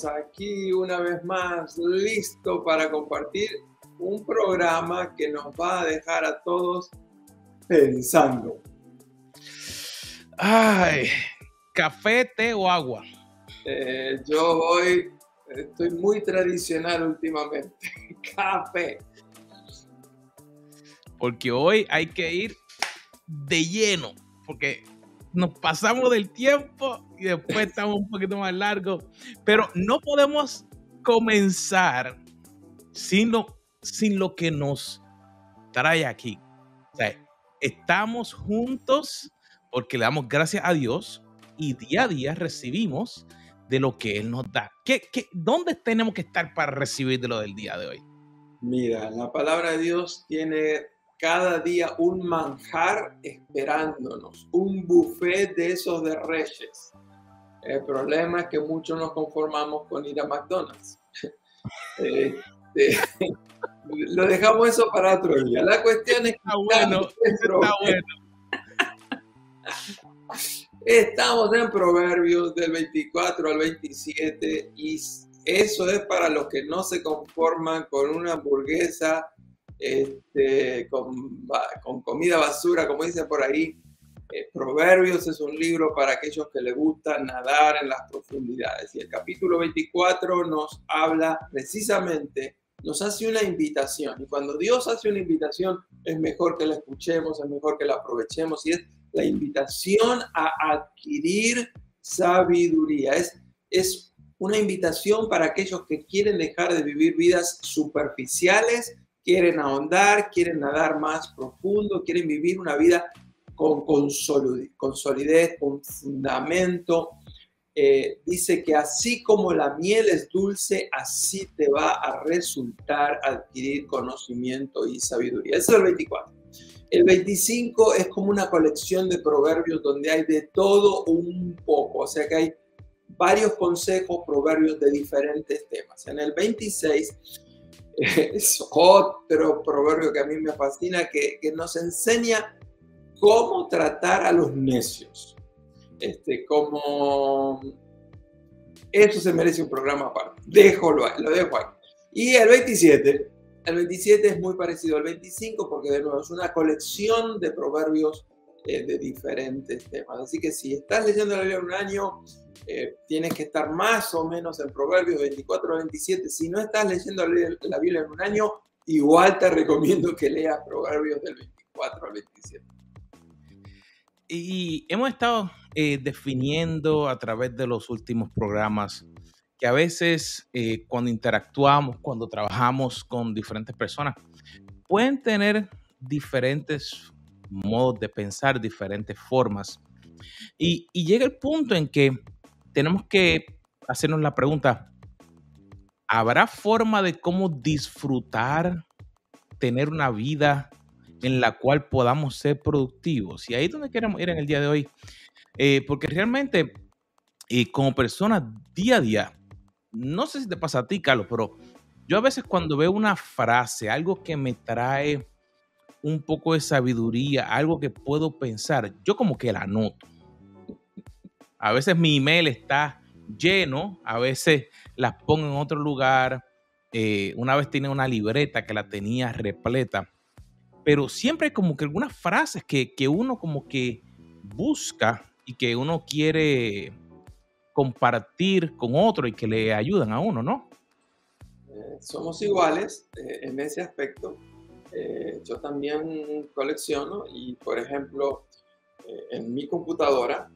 Aquí una vez más, listo para compartir un programa que nos va a dejar a todos pensando. Ay, café, té o agua. Eh, yo hoy estoy muy tradicional últimamente. café. Porque hoy hay que ir de lleno, porque nos pasamos del tiempo y después estamos un poquito más largos. Pero no podemos comenzar sino sin lo que nos trae aquí. O sea, estamos juntos porque le damos gracias a Dios y día a día recibimos de lo que Él nos da. ¿Qué, qué, dónde tenemos que estar para recibir de lo del día de hoy? Mira, la palabra de Dios tiene cada día un manjar esperándonos, un buffet de esos de reyes. El problema es que muchos nos conformamos con ir a McDonald's. Este, lo dejamos eso para otro día. La cuestión es que está bueno, está bueno. Estamos en Proverbios del 24 al 27 y eso es para los que no se conforman con una hamburguesa este, con, con, comida basura, como dice por ahí. Eh, Proverbios es un libro para aquellos que les gusta nadar en las profundidades. Y el capítulo 24 nos habla precisamente, nos hace una invitación. Y cuando Dios hace una invitación, es mejor que la escuchemos, es mejor que la aprovechemos. Y es la invitación a adquirir sabiduría. Es, es una invitación para aquellos que quieren dejar de vivir vidas superficiales quieren ahondar, quieren nadar más profundo, quieren vivir una vida con, con, solidez, con fundamento. Eh, dice que así como la miel es dulce, así te va a resultar adquirir conocimiento y sabiduría. Eso es el 24. El 25 es como una colección de proverbios donde hay de todo un poco, o sea que hay varios consejos, proverbios de diferentes temas. En el 26 es otro proverbio que a mí me fascina, que, nos enseña cómo tratar a los necios. Este, eso se merece un programa aparte. Lo dejo ahí. Y el 27, el 27 es muy parecido al 25 porque de nuevo es una colección de proverbios eh, de diferentes temas. Así que si estás leyendo la Biblia en un año, eh, tienes que estar más o menos en Proverbios 24 27. Si no estás leyendo la Biblia en un año, igual te recomiendo que leas Proverbios del 24 al 27. Y hemos estado eh, definiendo a través de los últimos programas que a veces cuando interactuamos, cuando trabajamos con diferentes personas, pueden tener diferentes modos de pensar, diferentes formas. Y, llega el punto en que tenemos que hacernos la pregunta, ¿habrá forma de cómo disfrutar, tener una vida en la cual podamos ser productivos? Y ahí es donde queremos ir en el día de hoy. Eh, porque realmente, eh, como persona, día a día, no sé si te pasa a ti, Carlos, pero yo a veces cuando veo una frase, algo que me trae un poco de sabiduría, algo que puedo pensar, yo como que la noto. A veces mi email está lleno, a veces las pongo en otro lugar. Eh, una vez tenía una libreta que la tenía repleta, pero siempre como que algunas frases que, que uno como que busca y que uno quiere compartir con otro y que le ayudan a uno, ¿no? Eh, somos iguales eh, en ese aspecto. Eh, yo también colecciono y, por ejemplo, eh, en mi computadora,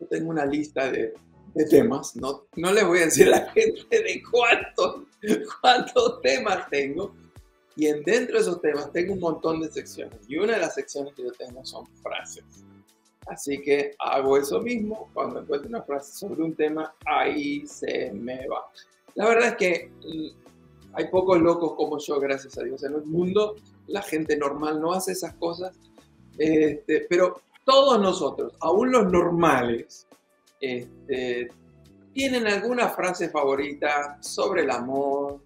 yo tengo una lista de, temas. No, no le voy a decir a la gente de cuántos, cuántos temas tengo. Y en dentro de esos temas tengo un montón de secciones. Y una de las secciones que yo tengo son frases. Así que hago eso mismo. Cuando encuentro una frase sobre un tema, ahí se me va. La verdad es que mm, hay pocos locos como yo, gracias a Dios. En el mundo la gente normal no hace esas cosas, este, pero todos nosotros, aún los normales, este, tienen alguna frase favorita sobre el amor,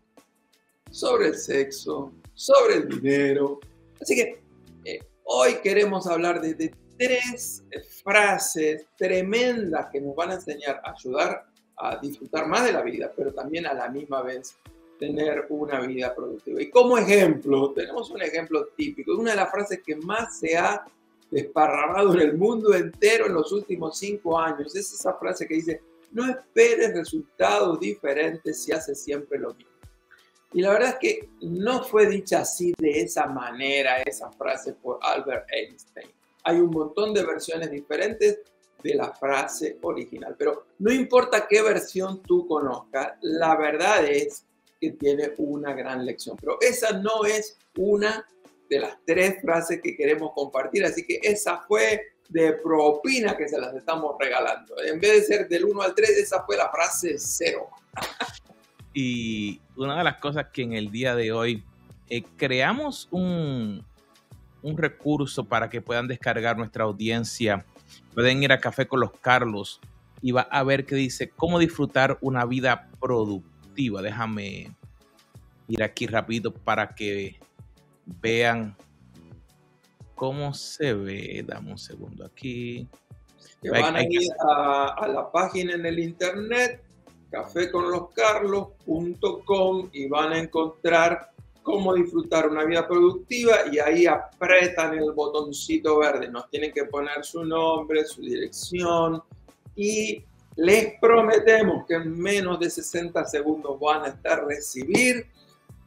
sobre el sexo, sobre el dinero. Así que eh, hoy queremos hablar de, tres frases tremendas que nos van a enseñar a ayudar a disfrutar más de la vida, pero también a la misma vez tener una vida productiva. Y como ejemplo, tenemos un ejemplo típico, una de las frases que más se ha desparramado en el mundo entero en los últimos cinco años. Es esa frase que dice, no esperes resultados diferentes si haces siempre lo mismo. Y la verdad es que no fue dicha así de esa manera esa frase por Albert Einstein. Hay un montón de versiones diferentes de la frase original, pero no importa qué versión tú conozcas, la verdad es que tiene una gran lección. Pero esa no es una de las tres frases que queremos compartir, así que esa fue de propina que se las estamos regalando. En vez de ser del 1 al 3, esa fue la frase cero. Y una de las cosas que en el día de hoy eh, creamos un, un recurso para que puedan descargar nuestra audiencia. Pueden ir a Café con los Carlos y va a ver que dice cómo disfrutar una vida productiva. Déjame ir aquí rápido para que vean cómo se ve. Dame un segundo aquí. van a ir a, la página en el internet caféconloscarlos.com y van a encontrar cómo disfrutar una vida productiva y ahí apretan el botoncito verde. Nos tienen que poner su nombre, su dirección y les prometemos que en menos de 60 segundos van a estar recibir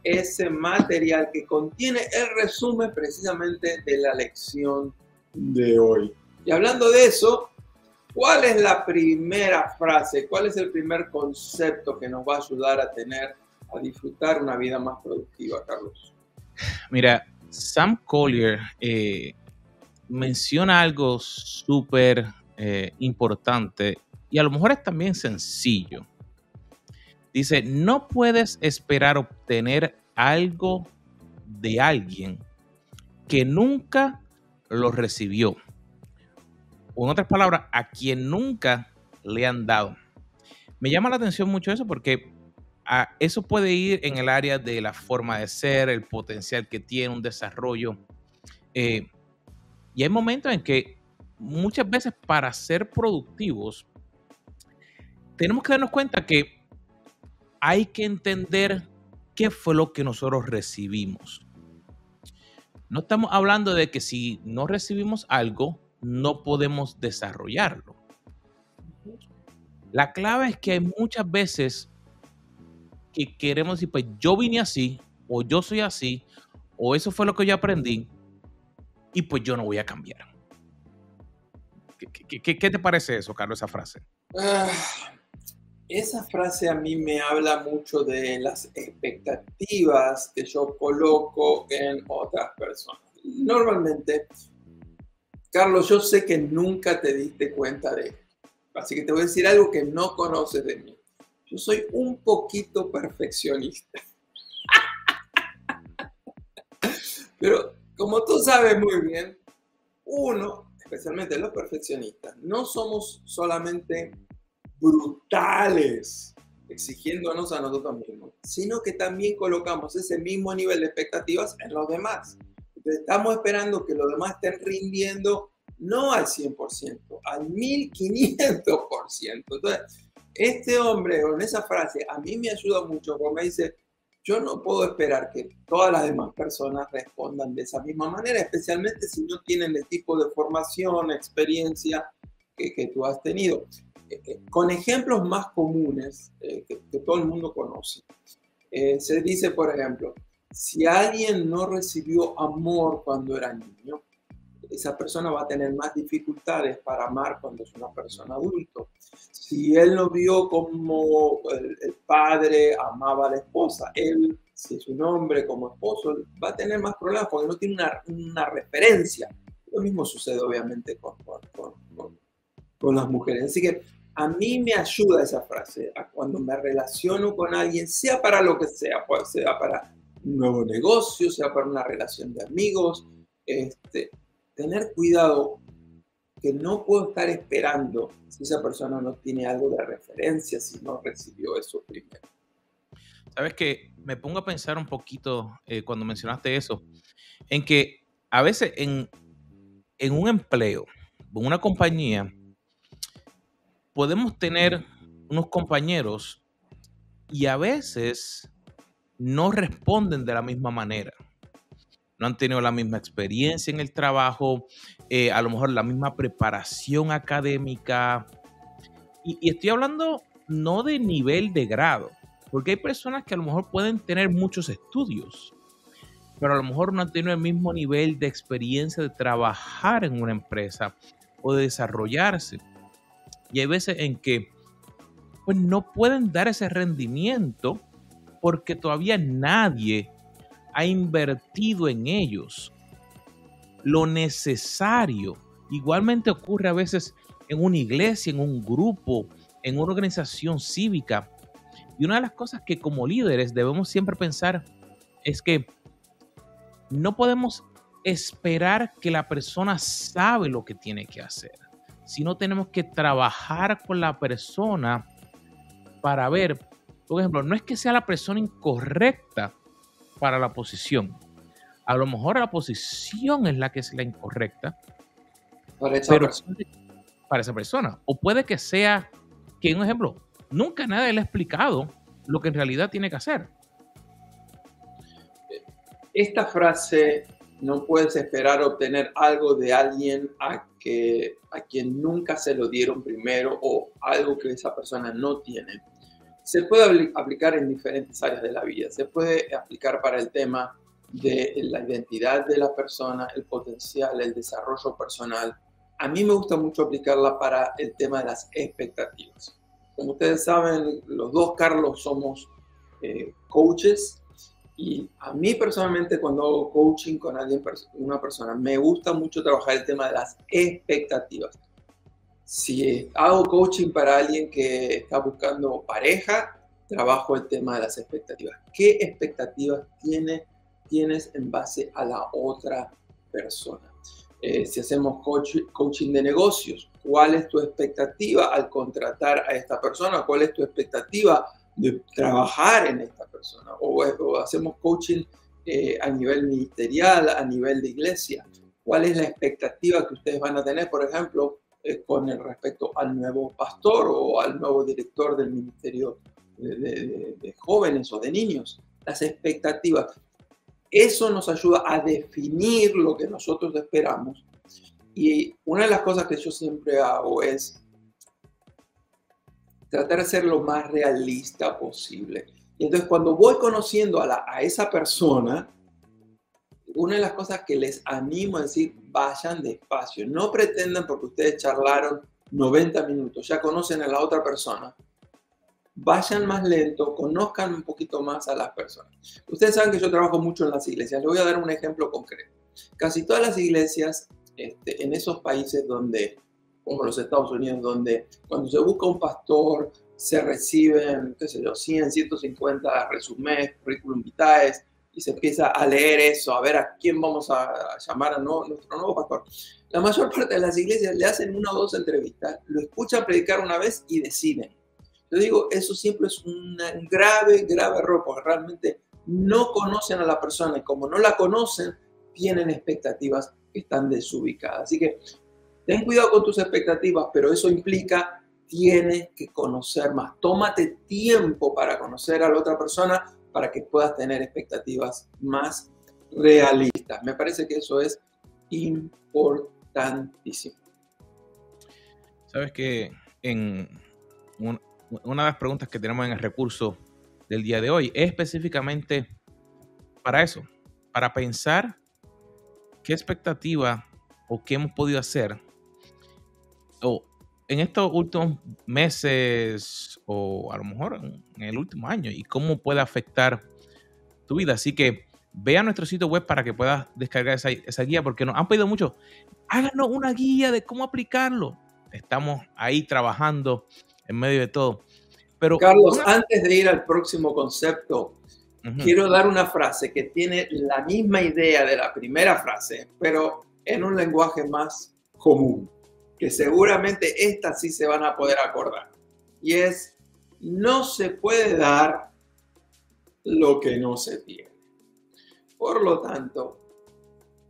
ese material que contiene el resumen precisamente de la lección de hoy. Y hablando de eso, ¿cuál es la primera frase? ¿Cuál es el primer concepto que nos va a ayudar a tener, a disfrutar una vida más productiva, Carlos? Mira, Sam Collier eh, menciona algo súper eh, importante y a lo mejor es también sencillo. Dice, no puedes esperar obtener algo de alguien que nunca lo recibió. O en otras palabras, a quien nunca le han dado. Me llama la atención mucho eso porque ah, eso puede ir en el área de la forma de ser, el potencial que tiene, un desarrollo. Eh, y hay momentos en que muchas veces para ser productivos, tenemos que darnos cuenta que hay que entender qué fue lo que nosotros recibimos. No estamos hablando de que si no recibimos algo, no podemos desarrollarlo. La clave es que hay muchas veces que queremos decir, pues yo vine así, o yo soy así, o eso fue lo que yo aprendí, y pues yo no voy a cambiar. ¿Qué, te parece eso, Carlos, esa frase? Ah, esa frase a mí me habla mucho de las expectativas que yo coloco en otras personas. Normalmente, Carlos, yo sé que nunca te diste cuenta de esto. Así que te voy a decir algo que no conoces de mí. Yo soy un poquito perfeccionista. Pero como tú sabes muy bien, uno, especialmente los perfeccionistas, no somos solamente brutales exigiéndonos a nosotros mismos, sino que también colocamos ese mismo nivel de expectativas en los demás. estamos esperando que los demás estén rindiendo no al 100%, al 1500%. Entonces, este hombre con esa frase a mí me ayuda mucho porque me dice, yo no puedo esperar que todas las demás personas respondan de esa misma manera, especialmente si no tienen el tipo de formación, experiencia que, que tú has tenido con ejemplos más comunes eh, que, todo el mundo conoce. Eh, se dice, por ejemplo, si alguien no recibió amor cuando era niño, esa persona va a tener más dificultades para amar cuando es una persona adulto. Si él no vio como el, padre amaba a la esposa, él, si es un hombre como esposo, va a tener más problemas porque no tiene una, una referencia. Lo mismo sucede obviamente con, con, con, con las mujeres. Así que a mí me ayuda esa frase cuando me relaciono con alguien, sea para lo que sea, pues sea para un nuevo negocio, sea para una relación de amigos, este, tener cuidado que no puedo estar esperando si esa persona no tiene algo de referencia, si no recibió eso primero. Sabes que me pongo a pensar un poquito eh, cuando mencionaste eso, en que a veces en, en un empleo, en una compañía podemos tener unos compañeros y a veces no responden de la misma manera. No han tenido la misma experiencia en el trabajo, eh, a lo mejor la misma preparación académica. Y, estoy hablando no de nivel de grado, porque hay personas que a lo mejor pueden tener muchos estudios, pero a lo mejor no han tenido el mismo nivel de experiencia de trabajar en una empresa o de desarrollarse. Y hay veces en que pues no pueden dar ese rendimiento porque todavía nadie ha invertido en ellos lo necesario. Igualmente ocurre a veces en una iglesia, en un grupo, en una organización cívica. Y una de las cosas que como líderes debemos siempre pensar es que no podemos esperar que la persona sabe lo que tiene que hacer, sino tenemos que trabajar con la persona para ver, por ejemplo, no es que sea la persona incorrecta para la posición. A lo mejor la posición es la que es la incorrecta. Para esa, persona. para esa persona. O puede que sea que, un ejemplo, nunca nadie le ha explicado lo que en realidad tiene que hacer. Esta frase, no puedes esperar obtener algo de alguien a, que, a quien nunca se lo dieron primero o algo que esa persona no tiene se puede aplicar en diferentes áreas de la vida. Se puede aplicar para el tema de la identidad de la persona, el potencial, el desarrollo personal. A mí me gusta mucho aplicarla para el tema de las expectativas. Como ustedes saben, los dos Carlos somos eh, coaches y a mí personalmente cuando hago coaching con alguien, una persona, me gusta mucho trabajar el tema de las expectativas si hago coaching para alguien que está buscando pareja, trabajo el tema de las expectativas. ¿Qué expectativas tiene, tienes en base a la otra persona? Eh, si hacemos coaching de negocios, ¿cuál es tu expectativa al contratar a esta persona? ¿Cuál es tu expectativa de trabajar en esta persona? O, hacemos coaching eh, a nivel ministerial, a nivel de iglesia. ¿Cuál es la expectativa que ustedes van a tener, por ejemplo, eh, con respecto al nuevo pastor o al nuevo director del Ministerio de, Jóvenes o de Niños. Las expectativas. Eso nos ayuda a definir lo que nosotros esperamos. Y una de las cosas que yo siempre hago es tratar de ser lo más realista posible. Y entonces cuando voy conociendo a, esa persona, una de las cosas que les animo a decir, vayan despacio. No pretendan porque ustedes charlaron 90 minutos, ya conocen a la otra persona. Vayan más lento, conozcan un poquito más a las personas. Ustedes saben que yo trabajo mucho en las iglesias. Les voy a dar un ejemplo concreto. Casi todas las iglesias este, en esos países donde, como los Estados Unidos, donde cuando se busca un pastor, se reciben, qué sé yo, 100, 150 resumés, currículum vitae, y se empieza a leer eso, a ver a quién vamos a, llamar a nuestro nuevo pastor. La mayor parte de las iglesias le hacen una o dos entrevistas, lo escuchan predicar una vez y deciden. Yo digo, eso siempre es un grave, grave error, porque realmente no conocen a la persona y como no la conocen, tienen expectativas que están desubicadas. Así que ten cuidado con tus expectativas, pero eso implica tienes que conocer más. Tómate tiempo para conocer a la otra persona para que puedas tener expectativas más realistas. Me parece que eso es importantísimo. Sabes que en una de las preguntas que tenemos en el recurso del día de hoy es específicamente para eso, para pensar qué expectativa o qué hemos podido hacer o en estos últimos meses o a lo mejor en el último año y cómo puede afectar tu vida. Así que ve a nuestro sitio web para que puedas descargar esa, guía porque nos han pedido mucho. Háganos una guía de cómo aplicarlo. Estamos ahí trabajando en medio de todo. Pero Carlos, antes de ir al próximo concepto, quiero dar una frase que tiene la misma idea de la primera frase, pero en un lenguaje más común que seguramente estas sí se van a poder acordar. Y es, no se puede dar lo que no se tiene. Por lo tanto,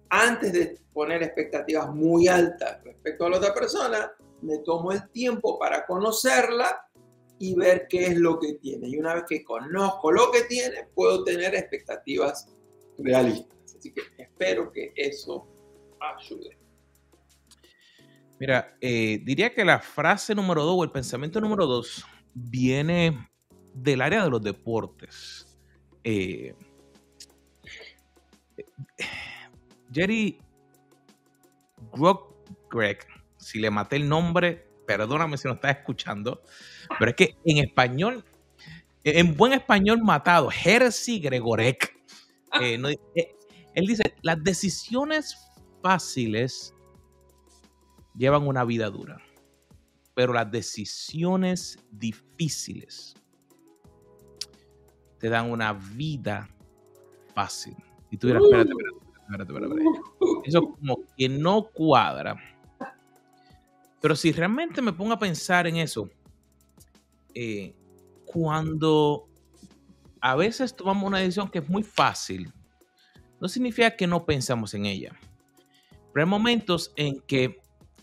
antes de poner expectativas muy altas respecto a la otra persona, me tomo el tiempo para conocerla y ver qué es lo que tiene. Y una vez que conozco lo que tiene, puedo tener expectativas realistas. Así que espero que eso ayude. Mira, eh, diría que la frase número dos o el pensamiento número dos viene del área de los deportes. Eh, Jerry Greg, si le maté el nombre, perdóname si no estás escuchando, pero es que en español, en buen español matado, Jerzy Gregorek, eh, eh, él dice, las decisiones fáciles llevan una vida dura, pero las decisiones difíciles te dan una vida fácil. Y tú dirás, espérate, espérate, espérate, espérate, Eso como que no cuadra. Pero si realmente me pongo a pensar en eso, eh, cuando a veces tomamos una decisión que es muy fácil, no significa que no pensamos en ella. Pero hay momentos en que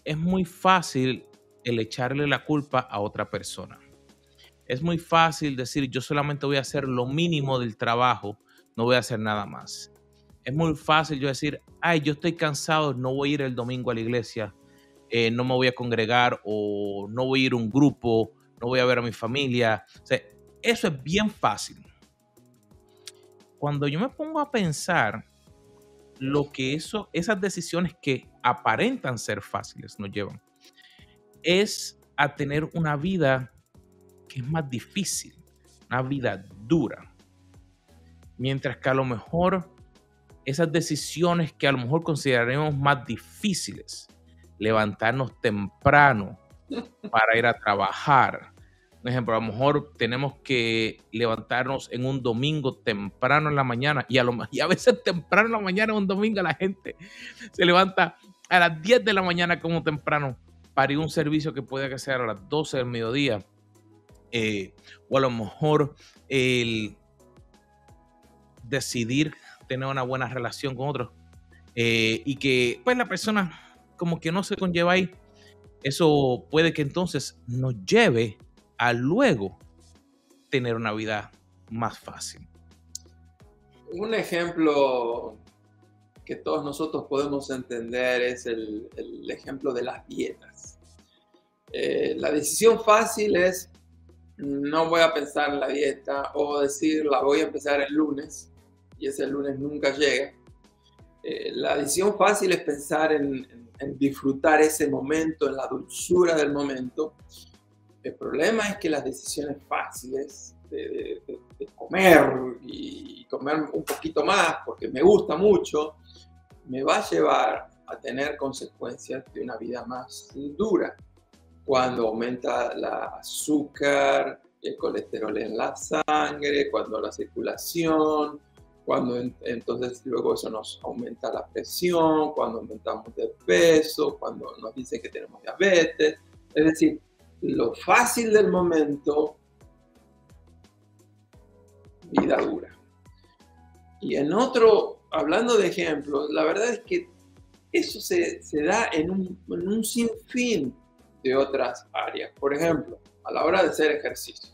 es muy fácil el echarle la culpa a otra persona. Es muy fácil decir, yo solamente voy a hacer lo mínimo del trabajo, no voy a hacer nada más. Es muy fácil yo decir, ay, yo estoy cansado, no voy a ir el domingo a la iglesia, eh, no me voy a congregar o no voy a ir a un grupo, no voy a ver a mi familia. eso es bien fácil. Cuando yo me pongo a pensar lo que eso, esas decisiones que aparentan ser fáciles nos llevan, es a tener una vida que es más difícil, una vida dura. Mientras que a lo mejor esas decisiones que a lo mejor consideraremos más difíciles, levantarnos temprano para ir a trabajar. Por ejemplo, a lo mejor tenemos que levantarnos en un domingo temprano en la mañana y a, lo, y a veces temprano en la mañana, un domingo, la gente se levanta a las 10 de la mañana como temprano para un servicio que puede que a las 12 del mediodía. Eh, o a lo mejor el decidir tener una buena relación con otros eh, y que pues la persona como que no se conlleva ahí, eso puede que entonces nos lleve a luego tener una vida más fácil. Un ejemplo que todos nosotros podemos entender es el, ejemplo de las dietas. Eh, la decisión fácil es no voy a pensar en la dieta o decir la voy a empezar el lunes y ese lunes nunca llega. Eh, la decisión fácil es pensar en, disfrutar ese momento, en la dulzura del momento. El problema es que las decisiones fáciles de, comer y comer un poquito más porque me gusta mucho, me va a llevar a tener consecuencias de una vida más dura. Cuando aumenta el azúcar, el colesterol en la sangre, cuando la circulación, cuando entonces luego eso nos aumenta la presión, cuando aumentamos de peso, cuando nos dicen que tenemos diabetes. Es decir, lo fácil del momento, vida dura. Y en otro, hablando de ejemplos, la verdad es que eso se, se da en un, en un sinfín de otras áreas. Por ejemplo, a la hora de hacer ejercicio.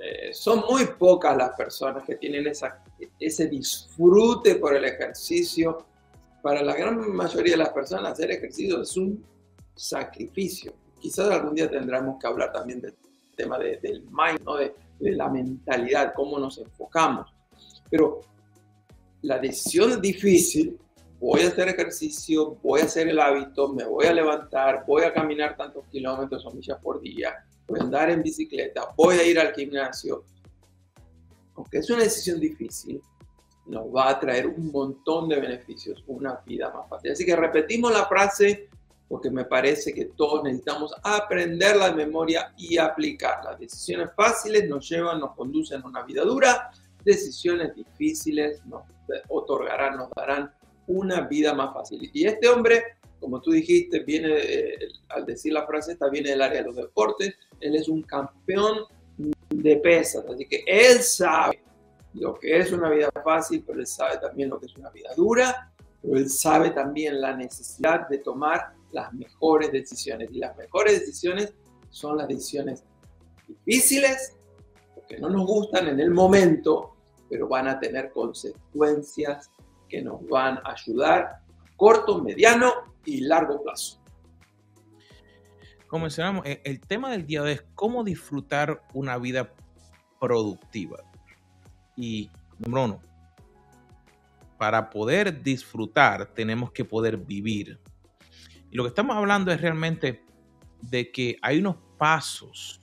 Eh, son muy pocas las personas que tienen esa ese disfrute por el ejercicio. Para la gran mayoría de las personas hacer ejercicio es un sacrificio. Quizás algún día tendremos que hablar también del tema del mind, ¿no? de, de la mentalidad, cómo nos enfocamos. Pero la decisión es difícil. Voy a hacer ejercicio, voy a hacer el hábito, me voy a levantar, voy a caminar tantos kilómetros o millas por día, voy a andar en bicicleta, voy a ir al gimnasio, aunque es una decisión difícil, nos va a traer un montón de beneficios, una vida más fácil. Así que repetimos la frase porque me parece que todos necesitamos aprender la memoria y aplicarla. Decisiones fáciles nos llevan, nos conducen a una vida dura, decisiones difíciles nos otorgarán, nos darán una vida más fácil. Y este hombre, como tú dijiste, viene, al decir la frase, esta viene del área de los deportes, él es un campeón de pesas. Así que él sabe lo que es una vida fácil, pero él sabe también lo que es una vida dura. pero él sabe también la necesidad de tomar las mejores decisiones. Y las mejores decisiones son las decisiones difíciles, porque no nos gustan en el momento, pero van a tener consecuencias que nos van a ayudar a corto, mediano y largo plazo. Como mencionamos, eh, el tema del día de hoy es cómo disfrutar una vida productiva. Y número uno, para poder disfrutar tenemos que poder vivir. Y lo que estamos hablando es realmente de que hay unos pasos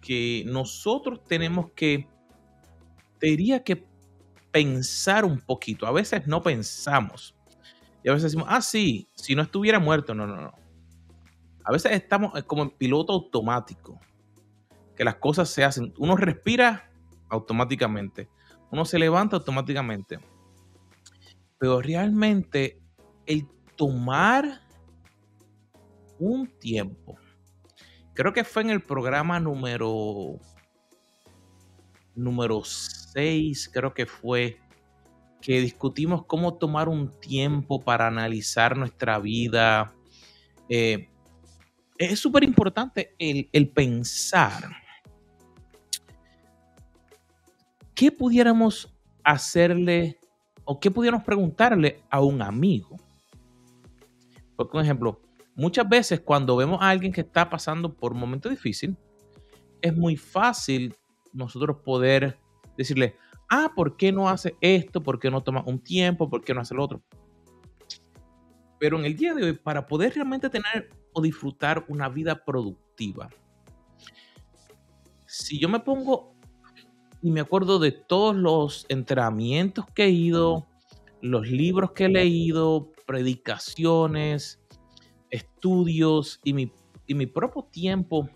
que nosotros tenemos que, te que pensar un poquito. A veces no pensamos. Y a veces decimos, ah, sí, si no estuviera muerto. No, no, no. A veces estamos como en piloto automático. Que las cosas se hacen. Uno respira automáticamente. Uno se levanta automáticamente. Pero realmente el tomar un tiempo, creo que fue en el programa número número 6, creo que fue, que discutimos cómo tomar un tiempo para analizar nuestra vida. Eh, es súper importante el, el pensar qué pudiéramos hacerle o qué pudiéramos preguntarle a un amigo. Por ejemplo, muchas veces cuando vemos a alguien que está pasando por un momento difícil, es muy fácil nosotros poder decirle, ah, ¿por qué no hace esto? ¿Por qué no toma un tiempo? ¿Por qué no hace lo otro? Pero en el día de hoy, para poder realmente tener o disfrutar una vida productiva, si yo me pongo y me acuerdo de todos los entrenamientos que he ido, los libros que he leído, predicaciones, estudios y mi, y mi propio tiempo,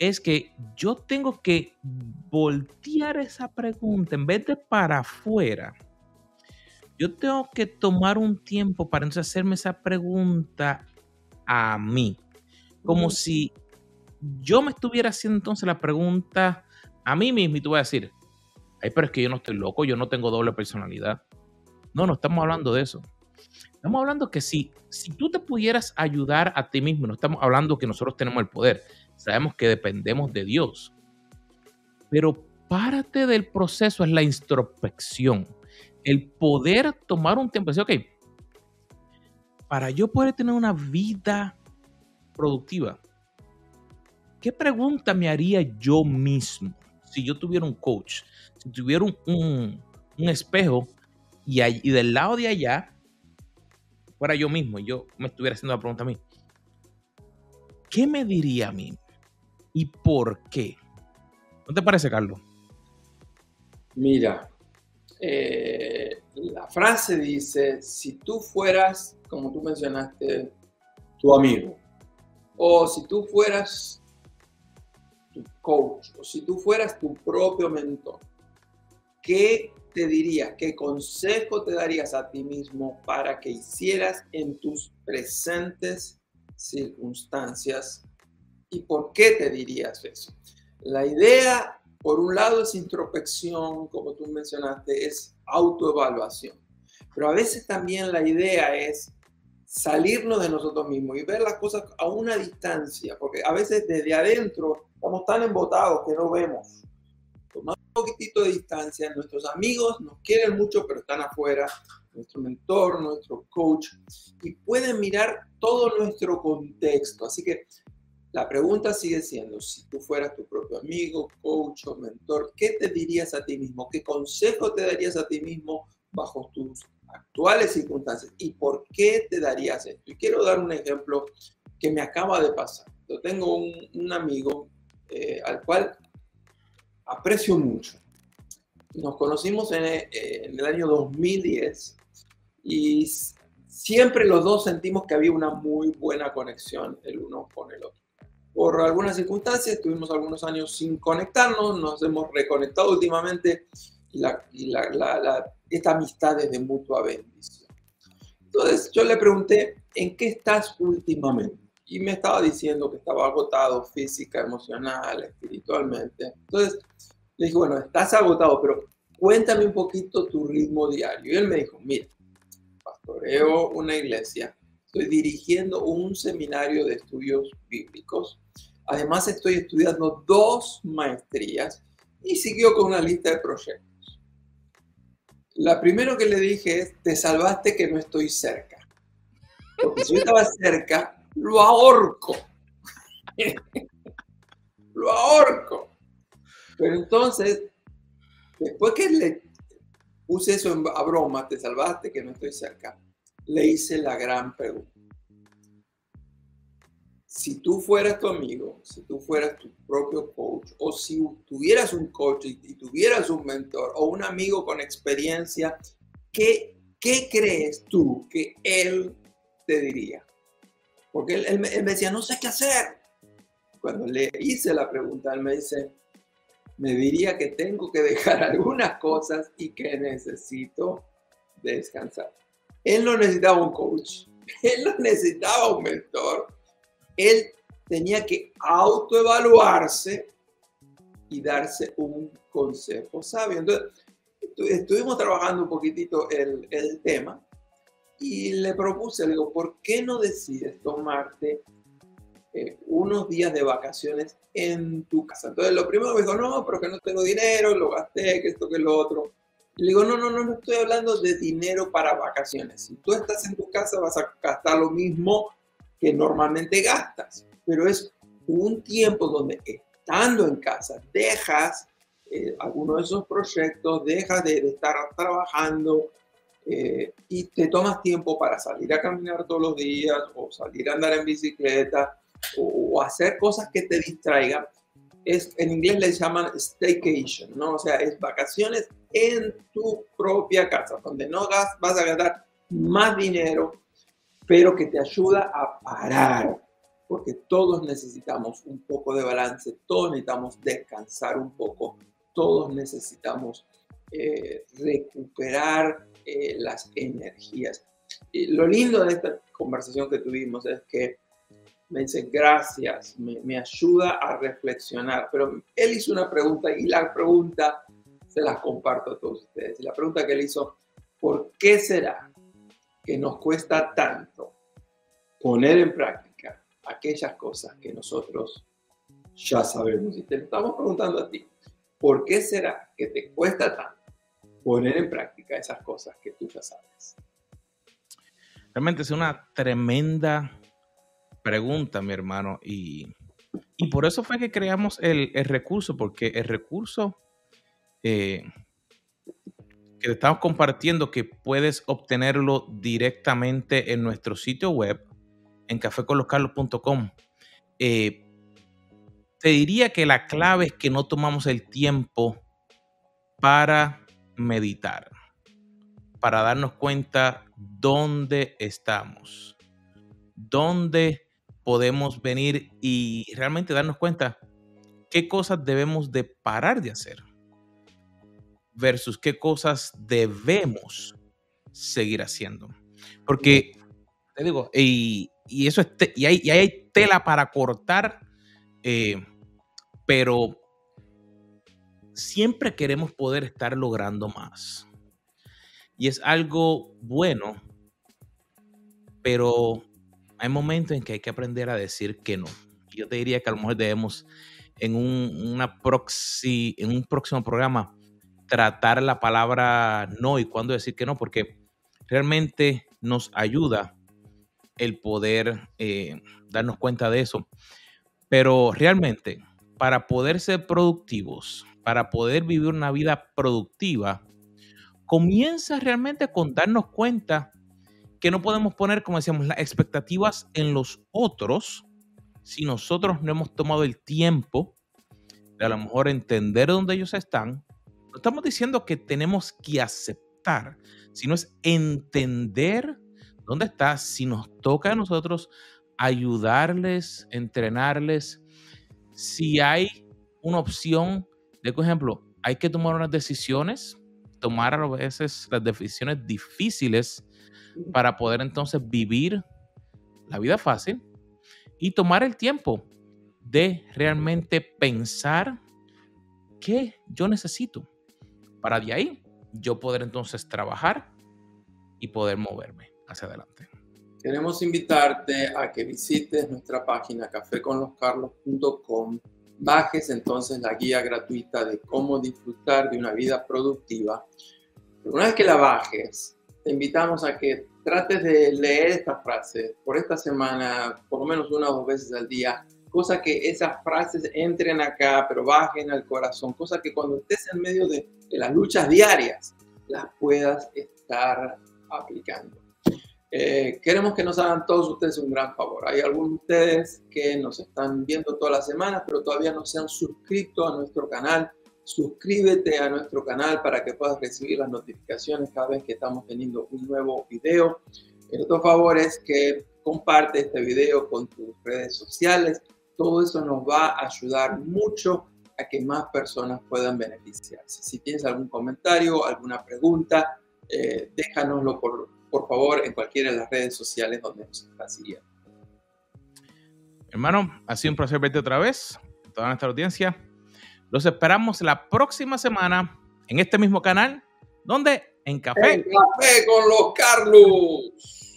es que yo tengo que voltear esa pregunta en vez de para afuera. Yo tengo que tomar un tiempo para entonces hacerme esa pregunta a mí. Como si yo me estuviera haciendo entonces la pregunta a mí mismo y tú vas a decir, ay, pero es que yo no estoy loco, yo no tengo doble personalidad. No, no estamos hablando de eso. Estamos hablando que si, si tú te pudieras ayudar a ti mismo, no estamos hablando que nosotros tenemos el poder, sabemos que dependemos de Dios. Pero parte del proceso es la introspección, el poder tomar un tiempo y decir, ok, para yo poder tener una vida productiva, ¿qué pregunta me haría yo mismo? si yo tuviera un coach, si tuviera un, espejo y, y, del lado de allá fuera yo mismo y yo me estuviera haciendo la pregunta a mí, ¿qué me diría a mí? ¿Y por qué? ¿No te parece, Carlos? Mira, eh, la frase dice, si tú fueras, como tú mencionaste, tu amigo, o si tú fueras tu coach o si tú fueras tu propio mentor, ¿qué te dirías? ¿Qué consejo te darías a ti mismo para que hicieras en tus presentes circunstancias? ¿Y por qué te dirías eso? La idea, por un lado, es introspección, como tú mencionaste, es autoevaluación. Pero a veces también la idea es salirnos de nosotros mismos y ver las cosas a una distancia, porque a veces desde adentro estamos tan embotados que no vemos. Un poquitito de distancia, nuestros amigos nos quieren mucho, pero están afuera, nuestro mentor, nuestro coach, y pueden mirar todo nuestro contexto. Así que la pregunta sigue siendo, si tú fueras tu propio amigo, coach o mentor, ¿qué te dirías a ti mismo? ¿Qué consejo te darías a ti mismo bajo tus actuales circunstancias y por qué te darías esto. Y quiero dar un ejemplo que me acaba de pasar. Yo tengo un, amigo eh, al cual aprecio mucho. Nos conocimos en, eh, el año 2010 y siempre los dos sentimos que había una muy buena conexión el uno con el otro. Por algunas circunstancias, estuvimos algunos años sin conectarnos, nos hemos reconectado últimamente y, esta amistad es de mutua bendición. Entonces yo le pregunté, ¿en qué estás últimamente? Y me estaba diciendo que estaba agotado física, emocional, espiritualmente. Entonces le dije, bueno, estás agotado, pero cuéntame un poquito tu ritmo diario. Y él me dijo, mira, pastoreo una iglesia, estoy dirigiendo un seminario de estudios bíblicos. Además, estoy estudiando dos maestrías y siguió con una lista de proyectos. La primero que le dije es, te salvaste que no estoy cerca. Porque si yo estaba cerca, lo ahorco. lo ahorco. Pero entonces, después que le puse eso a broma, te salvaste que no estoy cerca, le hice la gran pregunta. Si tú fueras tu amigo, si tú fueras tu propio coach, o si tuvieras un coach y, tuvieras un mentor o un amigo con experiencia, ¿qué, ¿qué crees tú que él te diría? Porque él, me, él me decía, no sé qué hacer. Cuando le hice la pregunta, él me dice, me diría que tengo que dejar algunas cosas y que necesito descansar. Él no necesitaba un coach, él no necesitaba un mentor, él tenía que autoevaluarse y darse un consejo sabio. Entonces, estuvimos trabajando un poquitito el, el tema y le propuse, le digo, ¿por qué no decides tomarte eh, unos días de vacaciones en tu casa. Entonces, lo primero me dijo, no, pero que no tengo dinero, lo gasté, que esto, que lo otro. Y le digo, no, no, no, no estoy hablando de dinero para vacaciones. Si tú estás en tu casa, vas a gastar lo mismo que normalmente gastas, pero es un tiempo donde estando en casa dejas eh, algunos de esos proyectos, dejas de, estar trabajando eh, y te tomas tiempo para salir a caminar todos los días o salir a andar en bicicleta o, hacer cosas que te distraigan, es, en inglés le llaman staycation, ¿no? O sea, es vacaciones en tu propia casa, donde no vas a gastar más dinero, pero que te ayuda a parar, porque todos necesitamos un poco de balance, todos necesitamos descansar un poco, todos necesitamos eh, recuperar eh, las energías. Y lo lindo de esta conversación que tuvimos es que me dice gracias, me, ayuda a reflexionar. Pero él hizo una pregunta y la pregunta se las comparto a todos ustedes. La pregunta que él hizo, ¿por qué será que nos cuesta tanto poner en práctica aquellas cosas que nosotros ya sabemos? Y te estamos preguntando a ti, ¿por qué será que te cuesta tanto poner en práctica esas cosas que tú ya sabes? Realmente es una tremenda pregunta, mi hermano. Y, por eso fue que creamos el, recurso, porque el recurso eh, que te estamos compartiendo, que puedes obtenerlo directamente en nuestro sitio web, en caféconloscarlos.com. Eh, te diría que la clave es que no tomamos el tiempo para meditar, para darnos cuenta dónde estamos, dónde podemos venir y realmente darnos cuenta qué cosas debemos de parar de hacer versus qué cosas debemos seguir haciendo. Porque, te digo, y, eso y, hay, y hay tela para cortar, eh, pero siempre queremos poder estar logrando más. Y es algo bueno, pero hay momentos en que hay que aprender a decir que no. Yo te diría que a lo mejor debemos en un, una en un próximo programa tratar la palabra no y cuándo decir que no, porque realmente nos ayuda el poder eh, darnos cuenta de eso. Pero realmente, para poder ser productivos, para poder vivir una vida productiva, comienza realmente con darnos cuenta que no podemos poner, como decíamos, las expectativas en los otros si nosotros no hemos tomado el tiempo de a lo mejor entender dónde ellos están. No estamos diciendo que tenemos que aceptar, sino es entender dónde está, si nos toca a nosotros ayudarles, entrenarles, si hay una opción de, por ejemplo, hay que tomar unas decisiones, tomar a veces las decisiones difíciles para poder entonces vivir la vida fácil y tomar el tiempo de realmente pensar qué yo necesito para de ahí yo poder entonces trabajar y poder moverme. hacia adelante. Queremos invitarte a que visites nuestra página caféconloscarlos.com, bajes entonces la guía gratuita de cómo disfrutar de una vida productiva. Una vez que la bajes, te invitamos a que trates de leer esta frase por esta semana, por lo menos una o dos veces al día, cosa que esas frases entren acá, pero bajen al corazón, cosa que cuando estés en medio de, las luchas diarias, las puedas estar aplicando. Eh, queremos que nos hagan todos ustedes un gran favor. Hay algunos de ustedes que nos están viendo todas las semanas, pero todavía no se han suscrito a nuestro canal. Suscríbete a nuestro canal para que puedas recibir las notificaciones cada vez que estamos teniendo un nuevo video. El otro favor es que comparte este video con tus redes sociales todo eso nos va a ayudar mucho a que más personas puedan beneficiarse. Si tienes algún comentario, alguna pregunta, eh, déjanoslo por, por favor en cualquiera de las redes sociales donde nos estás siguiendo. Hermano, ha sido un placer verte otra vez, toda nuestra audiencia. Los esperamos la próxima semana en este mismo canal, donde en Café. En Café con los Carlos.